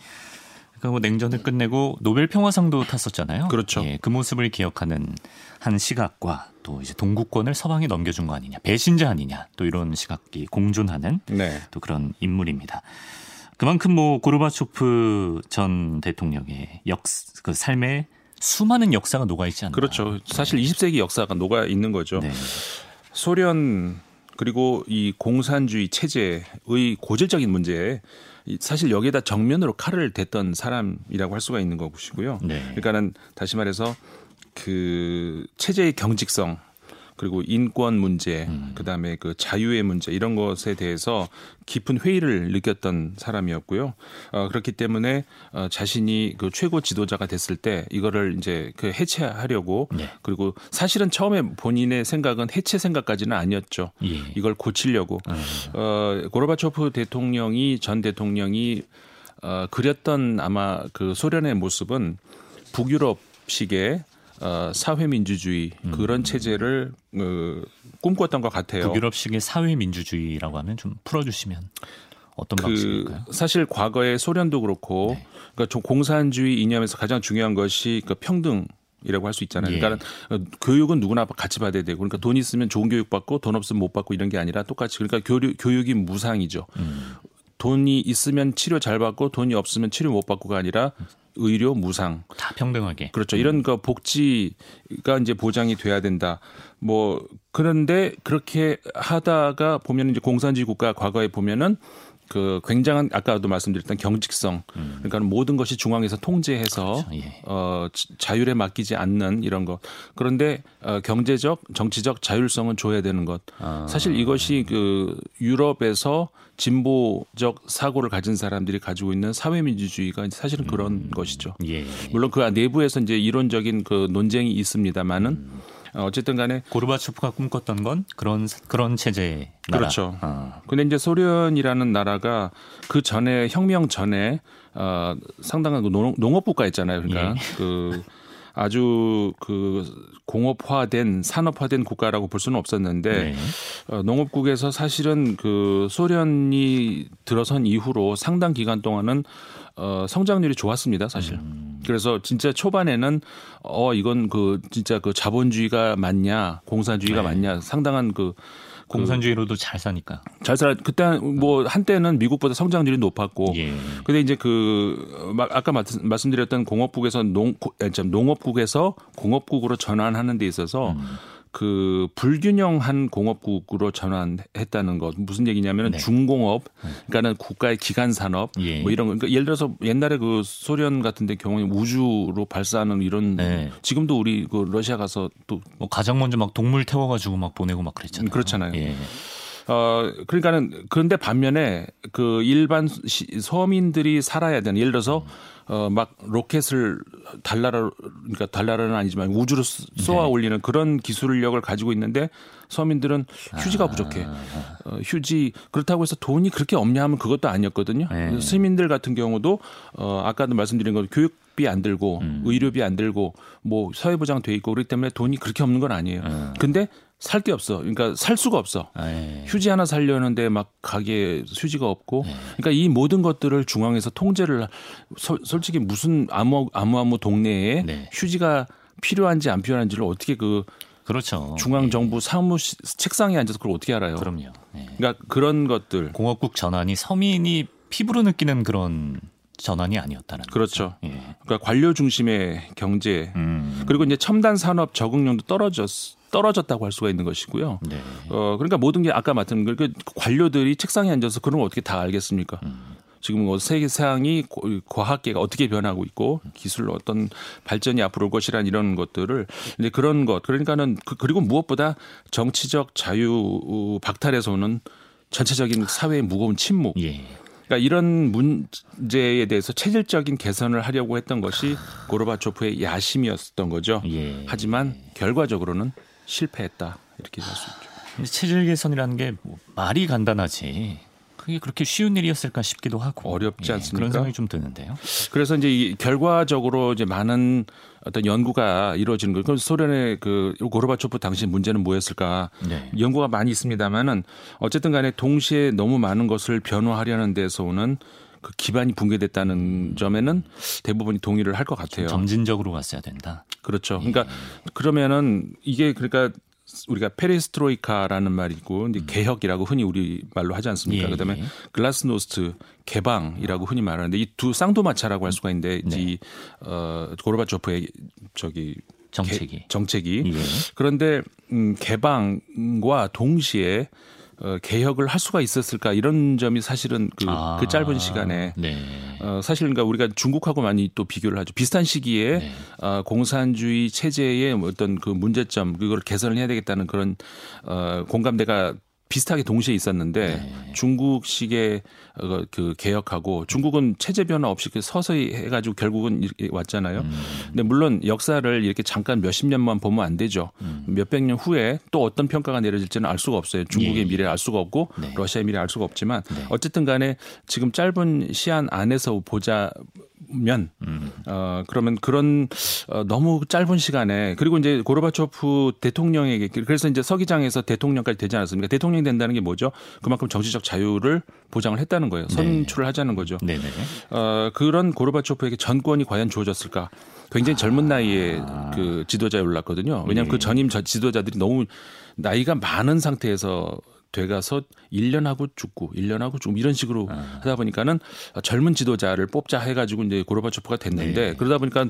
S1: 그러니까 뭐 냉전을 끝내고 노벨 평화상도 탔었잖아요.
S3: 그렇죠.
S1: 예, 그 모습을 기억하는 한 시각과 또 이제 동구권을 서방에 넘겨준 거 아니냐, 배신자 아니냐, 또 이런 시각이 공존하는 네. 또 그런 인물입니다. 그만큼 뭐 고르바초프 전 대통령의 역 그 삶에 수많은 역사가 녹아 있지 않나.
S3: 그렇죠. 사실 20세기 역사가 녹아 있는 거죠. 네. 소련 그리고 이 공산주의 체제의 고질적인 문제에 사실 여기에다 정면으로 칼을 댔던 사람이라고 할 수가 있는 것이고요. 네. 그러니까는 다시 말해서 그 체제의 경직성 그리고 인권 문제, 음. 그다음에 그 자유의 문제 이런 것에 대해서 깊은 회의를 느꼈던 사람이었고요. 어, 그렇기 때문에 어, 자신이 그 최고 지도자가 됐을 때 이거를 이제 그 해체하려고 네. 그리고 사실은 처음에 본인의 생각은 해체 생각까지는 아니었죠. 예. 이걸 고치려고 음. 어, 고르바초프 대통령이 전 대통령이 어, 그렸던 아마 그 소련의 모습은 북유럽 식의 어, 사회민주주의 그런 음. 체제를 어, 꿈꿨던 것 같아요.
S1: 북유럽식의 사회민주주의라고 하면 좀 풀어주시면 어떤 그 방식일까요?
S3: 사실 과거에 소련도 그렇고 네. 그러니까 좀 공산주의 이념에서 가장 중요한 것이 그 평등 이라고 할 수 있잖아요. 예. 그러니까 교육은 누구나 같이 받아야 되고 그러니까 돈 있으면 좋은 교육 받고 돈 없으면 못 받고 이런 게 아니라 똑같이 그러니까 교육, 교육이 무상이죠. 음. 돈이 있으면 치료 잘 받고 돈이 없으면 치료 못 받고가 아니라 의료, 무상
S1: 다 평등하게.
S3: 그렇죠. 이런 거 복지가 이제 보장이 돼야 된다. 뭐 그런데 그렇게 하다가 보면 이제 공산주의 국가 과거에 보면은 그 굉장한 아까도 말씀드렸던 경직성 음. 그러니까 모든 것이 중앙에서 통제해서 그렇죠. 예. 어 자율에 맡기지 않는 이런 것 그런데 어 경제적 정치적 자율성은 줘야 되는 것 아. 사실 이것이 그 유럽에서 진보적 사고를 가진 사람들이 가지고 있는 사회민주주의가 사실은 음. 그런 것이죠. 예. 물론 그 내부에서 이제 이론적인 그 논쟁이 있습니다만은 음. 어쨌든 간에
S1: 고르바초프가 꿈꿨던 건 그런 그런 체제
S3: 나라. 그렇죠. 아. 근데 이제 소련이라는 나라가 그 전에 혁명 전에 어 상당한 그 농, 농업 국가 있잖아요. 그러니까 예. 그 아주 그 공업화된 산업화된 국가라고 볼 수는 없었는데 네. 어, 농업국에서 사실은 그 소련이 들어선 이후로 상당 기간 동안은 어, 성장률이 좋았습니다, 사실. 음. 그래서 진짜 초반에는 어 이건 그 진짜 그 자본주의가 맞냐, 공산주의가 네. 맞냐 상당한 그
S1: 공산주의로도 그, 잘 사니까.
S3: 잘 살. 그때 뭐 한때는 미국보다 성장률이 높았고. 예. 근데 이제 그 아까 말씀드렸던 공업국에서 농 농업국에서 공업국으로 전환하는 데 있어서 음. 그 불균형한 공업국으로 전환했다는 것 무슨 얘기냐면은 네. 중공업 그러니까는 국가의 기간 산업 예. 뭐 이런 거 그러니까 예를 들어서 옛날에 그 소련 같은데 경우에 우주로 발사하는 이런 네. 지금도 우리 그 러시아 가서 또
S1: 뭐 가장 먼저 막 동물 태워가지고 막 보내고 막 그랬잖아요.
S3: 그렇잖아요. 예. 어 그러니까는 그런데 반면에 그 일반 시, 서민들이 살아야 되는 예를 들어서 어 막 로켓을 달나라 그러니까 달나라는 아니지만 우주로 쏘아 네. 올리는 그런 기술력을 가지고 있는데 서민들은 휴지가 아. 부족해. 어, 휴지 그렇다고 해서 돈이 그렇게 없냐 하면 그것도 아니었거든요. 네. 시민들 같은 경우도 어 아까도 말씀드린 것 교육 비안 들고 음. 의료비 안 들고 뭐 사회보장 돼 있고 그렇기 때문에 돈이 그렇게 없는 건 아니에요. 음. 근데 살 게 없어. 그러니까 살 수가 없어. 에이. 네. 휴지 하나 살려는데 막 가게 휴지가 없고. 에이. 네. 그러니까 이 모든 것들을 중앙에서 통제를 서, 솔직히 무슨 아무 아무 아무 동네에 네. 휴지가 필요한지 안 필요한지를 어떻게 그
S1: 그렇죠.
S3: 중앙 정부 사무 책상에 앉아서 그걸 어떻게 알아요?
S1: 그럼요.
S3: 네. 그러니까 그런 것들.
S1: 공업국 전환이 서민이 피부로 느끼는 그런 전환이 아니었다는
S3: 그렇죠. 예. 그러니까 관료 중심의 경제 음. 그리고 이제 첨단 산업 적응력도 떨어졌 떨어졌다고 할 수가 있는 것이고요. 네. 어 그러니까 모든 게 아까 맡은 그 관료들이 책상에 앉아서 그런 걸 어떻게 다 알겠습니까? 음. 지금 뭐 세계상이 과학계가 어떻게 변하고 있고 기술 어떤 발전이 앞으로 올 것이란 이런 것들을 이제 그런 것 그러니까는 그, 그리고 무엇보다 정치적 자유 박탈에서 오는 전체적인 사회의 무거운 침묵. 예. 그러니까 이런 문제에 대해서 체질적인 개선을 하려고 했던 것이 고르바초프의 야심이었던 거죠. 예. 하지만 결과적으로는 실패했다 이렇게 할 수 있죠.
S1: 체질 개선이라는 게 뭐 말이 간단하지 그게 그렇게 쉬운 일이었을까 싶기도 하고
S3: 어렵지 예, 않습니까?
S1: 그런 생각이 좀 드는데요.
S3: 그래서 이제 이 결과적으로 이제 많은 어떤 연구가 이루어지는 거예요. 그럼 소련의 그 고르바초프 당시 문제는 뭐였을까? 네. 연구가 많이 있습니다만은 어쨌든 간에 동시에 너무 많은 것을 변화하려는 데서 오는 그 기반이 붕괴됐다는 음. 점에는 대부분이 동의를 할 것 같아요.
S1: 점진적으로 갔어야 된다.
S3: 그렇죠. 그러니까 예. 그러면은 이게 그러니까 우리가 페레스트로이카라는 말이고 이제 음. 개혁이라고 흔히 우리 말로 하지 않습니까? 예, 그다음에 예. 글라스노스트 개방이라고 흔히 말하는데 이 두 쌍도마차라고 할 수가 있는데 네. 이 어, 고르바초프의 저기
S1: 정책이
S3: 개, 정책이 예. 그런데 음, 개방과 동시에 어, 개혁을 할 수가 있었을까 이런 점이 사실은 그, 아, 그 짧은 시간에 네. 어, 사실 그러니까 우리가 중국하고 많이 또 비교를 하죠. 비슷한 시기에 네. 어, 공산주의 체제의 어떤 그 문제점 그걸 개선을 해야 되겠다는 그런 어, 공감대가 비슷하게 동시에 있었는데 네. 중국식의 어, 그 개혁하고 중국은 체제 변화 없이 그 서서히 해가지고 결국은 이렇게 왔잖아요. 음. 근데 물론 역사를 이렇게 잠깐 몇십 년만 보면 안 되죠. 음. 몇백 년 후에 또 어떤 평가가 내려질지는 알 수가 없어요. 중국의 예. 미래를 알 수가 없고 네. 러시아의 미래를 알 수가 없지만 네. 어쨌든 간에 지금 짧은 시한 안에서 보자 면 음. 어, 그러면 그런 어, 너무 짧은 시간에 그리고 이제 고르바초프 대통령에게 그래서 이제 서기장에서 대통령까지 되지 않았습니까? 대통령이 된다는 게 뭐죠? 그만큼 정치적 자유를 보장을 했다는 거예요. 네. 선출을 네. 하자는 거죠. 네네. 어, 그런 고르바초프에게 전권이 과연 주어졌을까? 굉장히 젊은 나이에 아. 그 지도자에 올랐거든요. 왜냐하면 네. 그 전임 지도자들이 너무 나이가 많은 상태에서 돼가서 1년하고 죽고 1년하고 죽고 이런 식으로 아. 하다 보니까는 젊은 지도자를 뽑자 해가지고 이제 고르바초프가 됐는데 네. 그러다 보니까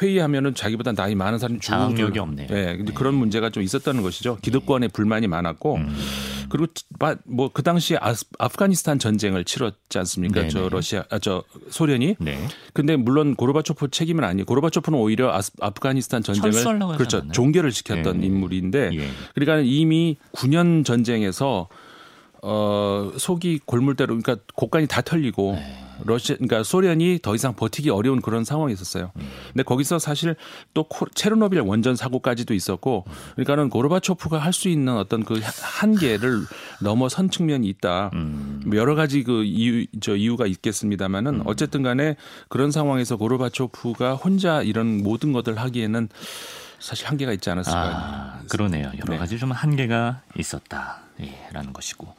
S3: 회의하면은 자기보다 나이 많은 사람이
S1: 죽고 장력이 없네요.
S3: 네, 근데 네. 그런 문제가 좀 있었다는 것이죠. 기득권에 네. 불만이 많았고 음. 그리고 뭐 그 당시에 아프가니스탄 전쟁을 치렀지 않습니까? 네네. 저 네. 러시아 아, 저 소련이. 네. 근데 물론 고르바초프 책임은 아니에요. 고르바초프는 오히려 아프가니스탄 전쟁을 그렇죠. 종결을 시켰던 네. 인물인데 예. 그러니까 이미 9년 전쟁에서 어 속이 골물대로 그러니까 곡간이 다 털리고 네. 러시아 그러니까 소련이 더 이상 버티기 어려운 그런 상황이 있었어요. 근데 거기서 사실 또 체르노빌 원전 사고까지도 있었고 그러니까는 고르바초프가 할 수 있는 어떤 그 한계를 넘어선 측면이 있다. 음. 여러 가지 그 이유 저 이유가 있겠습니다만은 음. 어쨌든 간에 그런 상황에서 고르바초프가 혼자 이런 모든 것들 하기에는 사실 한계가 있지 않았을까. 아,
S1: 그러네요. 여러 네. 가지 좀 한계가 있었다라는 예, 것이고.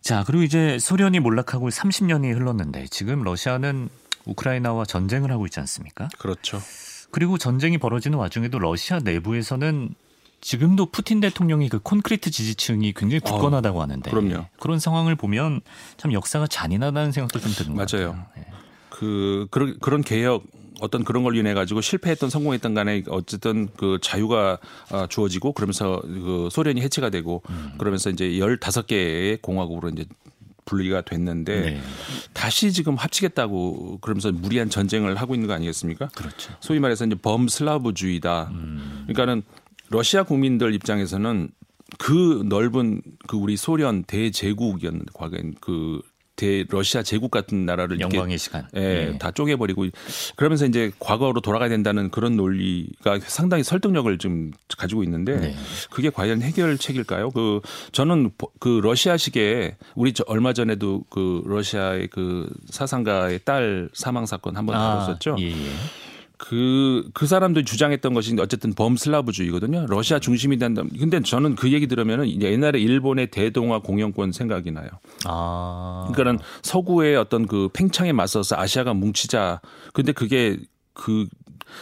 S1: 자, 그리고 이제 소련이 몰락하고 30년이 흘렀는데 지금 러시아는 우크라이나와 전쟁을 하고 있지 않습니까?
S3: 그렇죠.
S1: 그리고 전쟁이 벌어지는 와중에도 러시아 내부에서는 지금도 푸틴 대통령이 그 콘크리트 지지층이 굉장히 굳건하다고 어, 하는데
S3: 그럼요.
S1: 그런 상황을 보면 참 역사가 잔인하다는 생각도 좀 드는 것
S3: 같아요. 맞아요. 네. 그 그런 그런 개혁 어떤 그런 걸 인해 가지고 실패했던 성공했던 간에 어쨌든 그 자유가 어, 주어지고 그러면서 그 소련이 해체가 되고 음. 그러면서 이제 15개의 공화국으로 이제 분리가 됐는데 네. 다시 지금 합치겠다고 그러면서 무리한 전쟁을 하고 있는 거 아니겠습니까?
S1: 그렇죠.
S3: 소위 말해서 이제 범슬라브주의다. 음. 그러니까는 러시아 국민들 입장에서는 그 넓은 그 우리 소련 대제국이었는데 과거엔 그 대 러시아 제국 같은 나라를
S1: 영광의 시간.
S3: 예, 예. 다 쪼개버리고 그러면서 이제 과거로 돌아가야 된다는 그런 논리가 상당히 설득력을 좀 가지고 있는데 네. 그게 과연 해결책일까요? 그 저는 그 러시아식의 우리 저 얼마 전에도 그 러시아의 그 사상가의 딸 사망 사건 한번 아, 다뤘었죠. 예, 예. 그, 그 사람들이 주장했던 것이 어쨌든 범슬라브주의거든요. 러시아 중심이 된다. 근데 저는 그 얘기 들으면은 옛날에 일본의 대동아 공영권 생각이 나요. 아. 그러니까는 서구의 어떤 그 팽창에 맞서서 아시아가 뭉치자. 근데 그게 그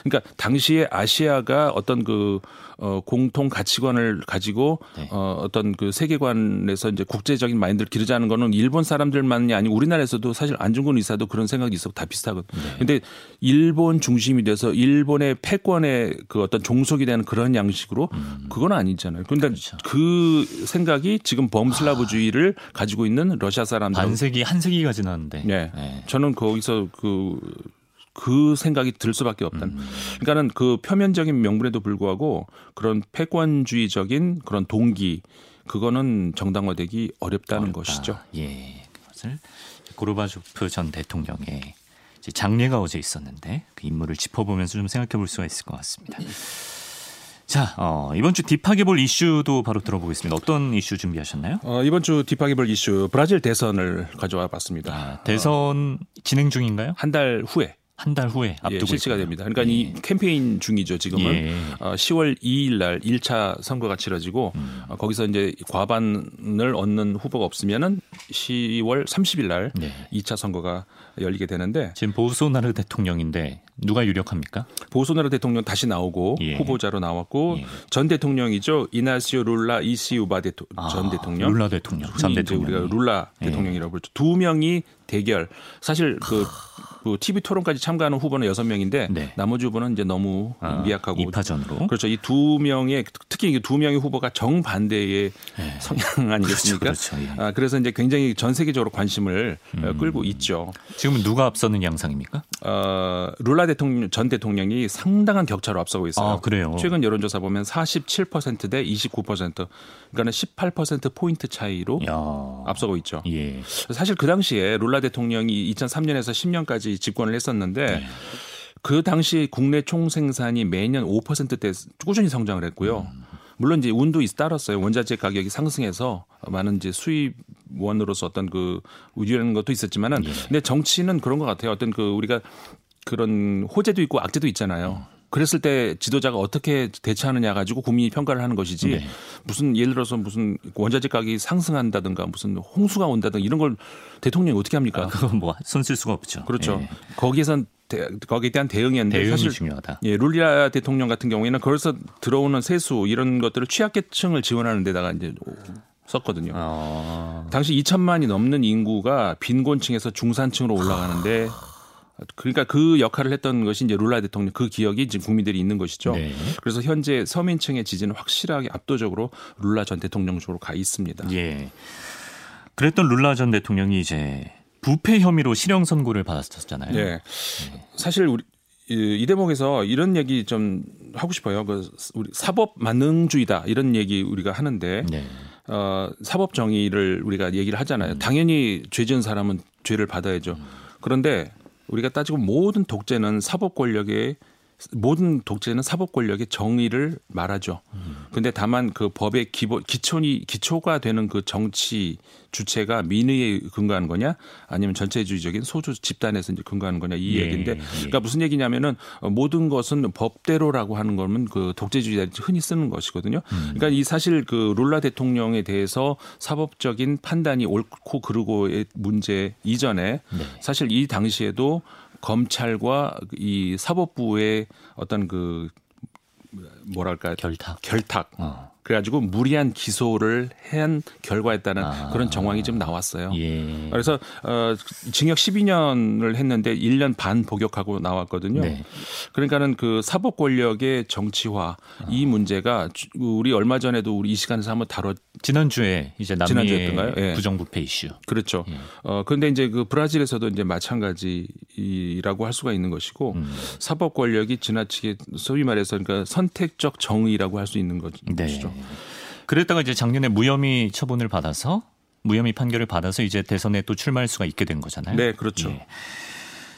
S3: 그러니까 당시에 아시아가 어떤 그 어, 공통 가치관을 가지고 네. 어, 어떤 그 세계관에서 이제 국제적인 마인드를 기르자는 거는 일본 사람들만이 아니고 우리나라에서도 사실 안중근 의사도 그런 생각이 있었고 다 비슷하거든요. 네. 근데 일본 중심이 돼서 일본의 패권의 그 어떤 종속이 되는 그런 양식으로 음. 그건 아니잖아요. 그런데 그렇죠. 그 생각이 지금 범슬라브주의를 아. 가지고 있는 러시아 사람들
S1: 반세기 한 세기가 지났는데.
S3: 네. 네. 저는 거기서 그 그 생각이 들 수밖에 없다는. 음. 그러니까는 그 표면적인 명분에도 불구하고 그런 패권주의적인 그런 동기 그거는 정당화되기 어렵다는 어렵다. 것이죠.
S1: 예. 그것을 고르바조프 전 대통령의 장례가 어제 있었는데 그 인물을 짚어보면서 좀 생각해 볼 수가 있을 것 같습니다. *clears throat* 자, 어, 이번 주 딥하게 볼 이슈도 바로 들어보겠습니다. 어떤 이슈 준비하셨나요?
S3: 어, 이번 주 딥하게 볼 이슈 브라질 대선을 가져와 봤습니다.
S1: 아, 대선 어, 진행 중인가요?
S3: 한 달 후에
S1: 한 달 후에 앞두고
S3: 예, 실시가 있고요. 됩니다. 그러니까 예. 이 캠페인 중이죠. 지금은 예. 어, 10월 2일 날 1차 선거가 치러지고 음. 어, 거기서 이제 과반을 얻는 후보가 없으면은 10월 30일 날 네. 2차 선거가 열리게 되는데
S1: 지금 보소나르 대통령인데 누가 유력합니까?
S3: 보소나르 대통령 다시 나오고 예. 후보자로 나왔고 예. 전 대통령이죠 이나시오 룰라 이시우바 대토, 아, 전 대통령
S1: 룰라 대통령
S3: 전 대통령 우리가 룰라 예. 대통령이라고 부르죠. 두 명이 대결 사실 그 그 TV 토론까지 참가하는 후보는 여섯 명인데 네. 나머지 후보는 이제 너무 아, 미약하고
S1: 이파전으로
S3: 그렇죠. 이 두 명의 특히 이 두 명의 후보가 정반대의 네. 성향 아니겠습니까? 그렇죠, 그렇죠. 예. 아, 그래서 이제 굉장히 전 세계적으로 관심을 어, 음. 끌고 있죠.
S1: 지금은 누가 앞서는 양상입니까?
S3: 어, 룰라 대통령 전 대통령이 상당한 격차로 앞서고 있어요.
S1: 아, 그래요.
S3: 최근 여론조사 보면 47%대 29%. 그러니까 18% 포인트 차이로 야. 앞서고 있죠. 예. 사실 그 당시에 룰라 대통령이 2003년에서 10년까지 집권을 했었는데 네. 그 당시 국내 총생산이 매년 5%대 꾸준히 성장을 했고요. 음. 물론 이제 운도 따랐어요. 원자재 가격이 상승해서 많은 이제 수입원으로서 어떤 그 우려라는 것도 있었지만은 예. 근데 정치는 그런 것 같아요. 어떤 그 우리가 그런 호재도 있고 악재도 있잖아요. 음. 그랬을 때 지도자가 어떻게 대처하느냐 가지고 국민이 평가를 하는 것이지 네. 무슨 예를 들어서 무슨 원자재 가격이 상승한다든가 무슨 홍수가 온다든가 이런 걸 대통령이 어떻게 합니까? 아,
S1: 그건 뭐 손쓸 수가 없죠.
S3: 그렇죠. 네. 거기에선 대, 거기에 대한 대응이었는데
S1: 대응이 사실 중요하다.
S3: 예, 룰리아 대통령 같은 경우에는 거기서 들어오는 세수 이런 것들을 취약계층을 지원하는 데다가 이제 썼거든요. 어... 당시 2천만이 넘는 인구가 빈곤층에서 중산층으로 올라가는데 그러니까 그 역할을 했던 것이 이제 룰라 대통령 그 기억이 지금 국민들이 있는 것이죠. 네. 그래서 현재 서민층의 지지는 확실하게 압도적으로 룰라 전 대통령 쪽으로 가 있습니다.
S1: 예. 그랬던 룰라 전 대통령이 이제 부패 혐의로 실형 선고를 받았었잖아요.
S3: 네. 네. 사실 우리 이 대목에서 이런 얘기 좀 하고 싶어요. 그 우리 사법 만능주의다 이런 얘기 우리가 하는데 네. 어, 사법 정의를 우리가 얘기를 하잖아요. 음. 당연히 죄 지은 사람은 죄를 받아야죠. 음. 그런데 우리가 따지고 모든 독재는 사법 권력의 모든 독재는 사법 권력의 정의를 말하죠. 근데 다만 그 법의 기본 기초니 기초가 되는 그 정치 주체가 민의에 근거하는 거냐 아니면 전체주의적인 소주 집단에서 이제 근거하는 거냐 이 예, 얘기인데 예. 그러니까 무슨 얘기냐면은 모든 것은 법대로라고 하는 거는 그 독재주의자 흔히 쓰는 것이거든요. 음. 그러니까 이 사실 그 룰라 대통령에 대해서 사법적인 판단이 옳고 그르고의 문제 이전에 네. 사실 이 당시에도 검찰과 이 사법부의 어떤 그 뭐랄까
S1: 결탁.
S3: 결탁. 어. 그래가지고 무리한 기소를 한 결과에 따른 아. 그런 정황이 좀 나왔어요. 예. 그래서 어, 징역 12년을 했는데 1년 반 복역하고 나왔거든요. 네. 그러니까는 그 사법 권력의 정치화 아. 이 문제가 우리 얼마 전에도 우리 이 시간에서 한번 다뤘
S1: 지난주에 이제 남미의 예. 부정부패 이슈.
S3: 그렇죠. 예. 어 그런데 이제 그 브라질에서도 이제 마찬가지라고 할 수가 있는 것이고 음. 사법 권력이 지나치게 소위 말해서 그러니까 선택적 정의라고 할 수 있는 네. 것이죠. 네.
S1: 그랬다가 이제 작년에 무혐의 처분을 받아서 무혐의 판결을 받아서 이제 대선에 또 출마할 수가 있게 된 거잖아요.
S3: 네, 그렇죠. 예.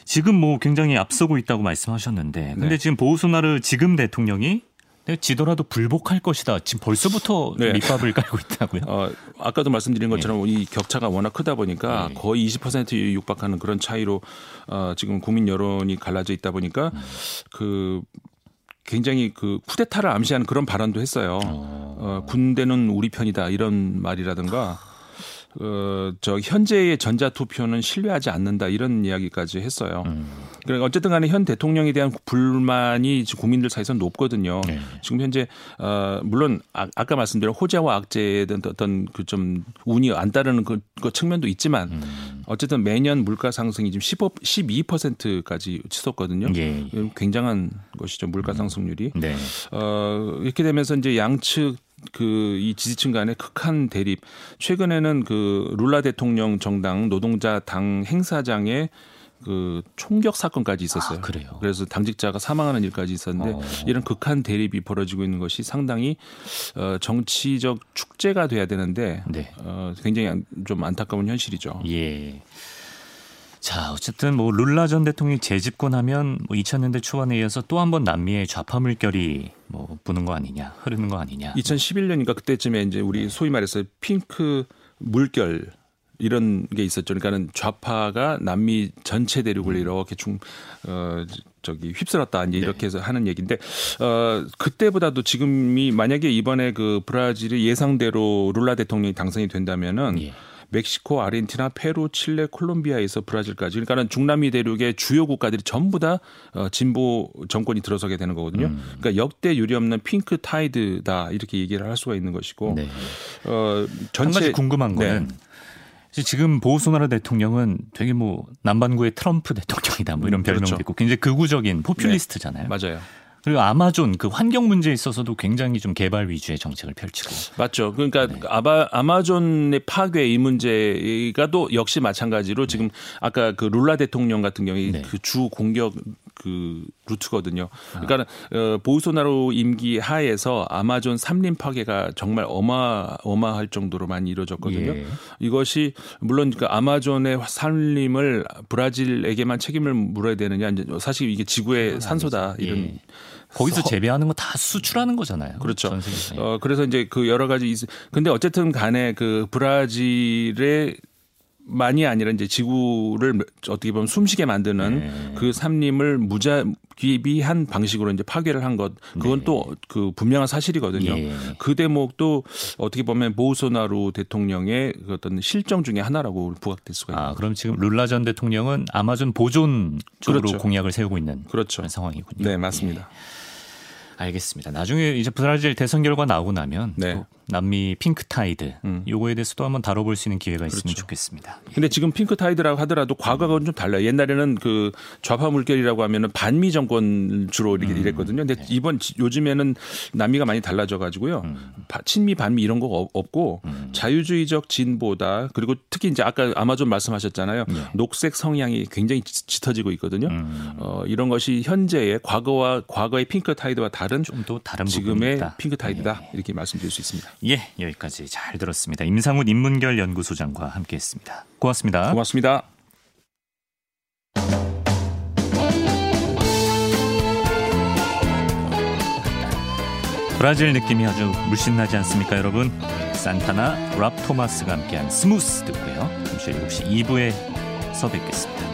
S1: 지금 뭐 굉장히 앞서고 있다고 말씀하셨는데, 근데 네. 지금 보우소나르 지금 대통령이 지더라도 불복할 것이다. 지금 벌써부터 네. 밑밥을 *laughs* 깔고 있다고요? 어,
S3: 아까도 말씀드린 것처럼 네. 이 격차가 워낙 크다 보니까 네. 거의 20% 육박하는 그런 차이로 어, 지금 국민 여론이 갈라져 있다 보니까 음. 그 굉장히 그 쿠데타를 암시하는 그런 발언도 했어요. 어. 어, 군대는 우리 편이다 이런 말이라든가 어, 저 현재의 전자 투표는 신뢰하지 않는다 이런 이야기까지 했어요. 음. 그러니까 어쨌든 간에 현 대통령에 대한 불만이 국민들 사이에서 높거든요. 네. 지금 현재 어 물론 아, 까 말씀드린 호재와 악재에 대한 어떤 그 좀 운이 안 따르는 그, 그 측면도 있지만 음. 어쨌든 매년 물가 상승이 지금 15 12%까지 치솟거든요. 예, 예. 굉장한 것이죠. 물가 상승률이. 네. 어 이렇게 되면서 이제 양측 그 이 지지층 간의 극한 대립. 최근에는 그 룰라 대통령 정당 노동자 당 행사장에 그 총격 사건까지 있었어요. 아,
S1: 그래요.
S3: 그래서 당직자가 사망하는 일까지 있었는데 어. 이런 극한 대립이 벌어지고 있는 것이 상당히 어, 정치적 축제가 돼야 되는데 네. 어, 굉장히 좀 안타까운 현실이죠.
S1: 예. 자, 어쨌든 뭐 룰라 전 대통령이 재집권하면 뭐 2000년대 초반에 이어서 또 한 번 남미의 좌파 물결이 뭐 부는 거 아니냐, 흐르는 거 아니냐.
S3: 2011년인가 그때쯤에 이제 우리 소위 말해서 핑크 물결 이런 게 있었죠. 그러니까는 좌파가 남미 전체 대륙을 음. 이렇게 중, 어, 저기 휩쓸었다 이제 네. 이렇게 해서 하는 얘기인데 어 그때보다도 지금이 만약에 이번에 그 브라질이 예상대로 룰라 대통령이 당선이 된다면은 예. 멕시코, 아르헨티나, 페루, 칠레, 콜롬비아에서 브라질까지 그러니까는 중남미 대륙의 주요 국가들이 전부 다 어, 진보 정권이 들어서게 되는 거거든요. 음. 그러니까 역대 유리 없는 핑크 타이드다 이렇게 얘기를 할 수가 있는 것이고 네.
S1: 어 전체 한 가지 궁금한 거는 네. 지금 보우소나르 대통령은 되게 뭐 남반구의 트럼프 대통령이다 뭐 이런 별명도 그렇죠. 있고 굉장히 극우적인 포퓰리스트잖아요.
S3: 네. 맞아요.
S1: 그리고 아마존 그 환경 문제에 있어서도 굉장히 좀 개발 위주의 정책을 펼치고
S3: 맞죠. 그러니까 네. 아마 아마존의 파괴 이 문제가 또 역시 마찬가지로 지금 네. 아까 그 룰라 대통령 같은 경우에 네. 그주 공격 그 루트거든요. 그러니까 아. 어, 보우소나로 임기 하에서 아마존 삼림 파괴가 정말 어마 어마할 정도로 많이 이루어졌거든요. 예. 이것이 물론 그 아마존의 산림을 브라질에게만 책임을 물어야 되느냐 이제 사실 이게 지구의 산소다 이런 예.
S1: 거기서 재배하는 거 다 수출하는 거잖아요.
S3: 그렇죠. 어 그래서 이제 그 여러 가지 있 근데 어쨌든 간에 그 브라질의 만이 아니라 이제 지구를 어떻게 보면 숨쉬게 만드는 네. 그 삼림을 무자 기비한 방식으로 이제 파괴를 한 것 그건 네. 또그 분명한 사실이거든요. 예. 그 대목도 어떻게 보면 보우소나루 대통령의 그 어떤 실정 중의 하나라고 부각될 수가 있습니다.
S1: 아, 그럼 지금 룰라 전 대통령은 아마존 보존 쪽으로 그렇죠. 공약을 세우고 있는 그렇죠. 상황이군요.
S3: 네, 맞습니다.
S1: 예. 알겠습니다. 나중에 이제 브라질 대선 결과 나오고 나면 네. 남미 Pink Tide 음. 요거에 대해서도 한번 다뤄볼 수 있는 기회가 있으면 그렇죠. 좋겠습니다.
S3: 근데 지금 Pink Tide라고 하더라도 과거하고는 좀 달라요. 옛날에는 그 좌파 물결이라고 하면은 반미 정권 주로 이렇게 음. 이랬거든요. 근데 네. 이번 요즘에는 남미가 많이 달라져 가지고요. 음. 친미 반미 이런 거 없고 음. 자유주의적 진보다 그리고 특히 이제 아까 아마존 말씀하셨잖아요. 네. 녹색 성향이 굉장히 짙어지고 있거든요. 음. 어, 이런 것이 현재의 과거와 과거의 핑크타이드와 다른 좀 더 다른 지금의 핑크타이드다 네. 이렇게 말씀드릴 수 있습니다.
S1: 예, 여기까지 잘 들었습니다. 임상훈 인문결 연구소장과 함께했습니다. 고맙습니다.
S3: 고맙습니다.
S1: 브라질 느낌이 아주 물씬 나지 않습니까, 여러분? 산타나 랍 토마스가 함께한 Smooth 듣고요. 잠시 7시 2부에서 뵙겠습니다.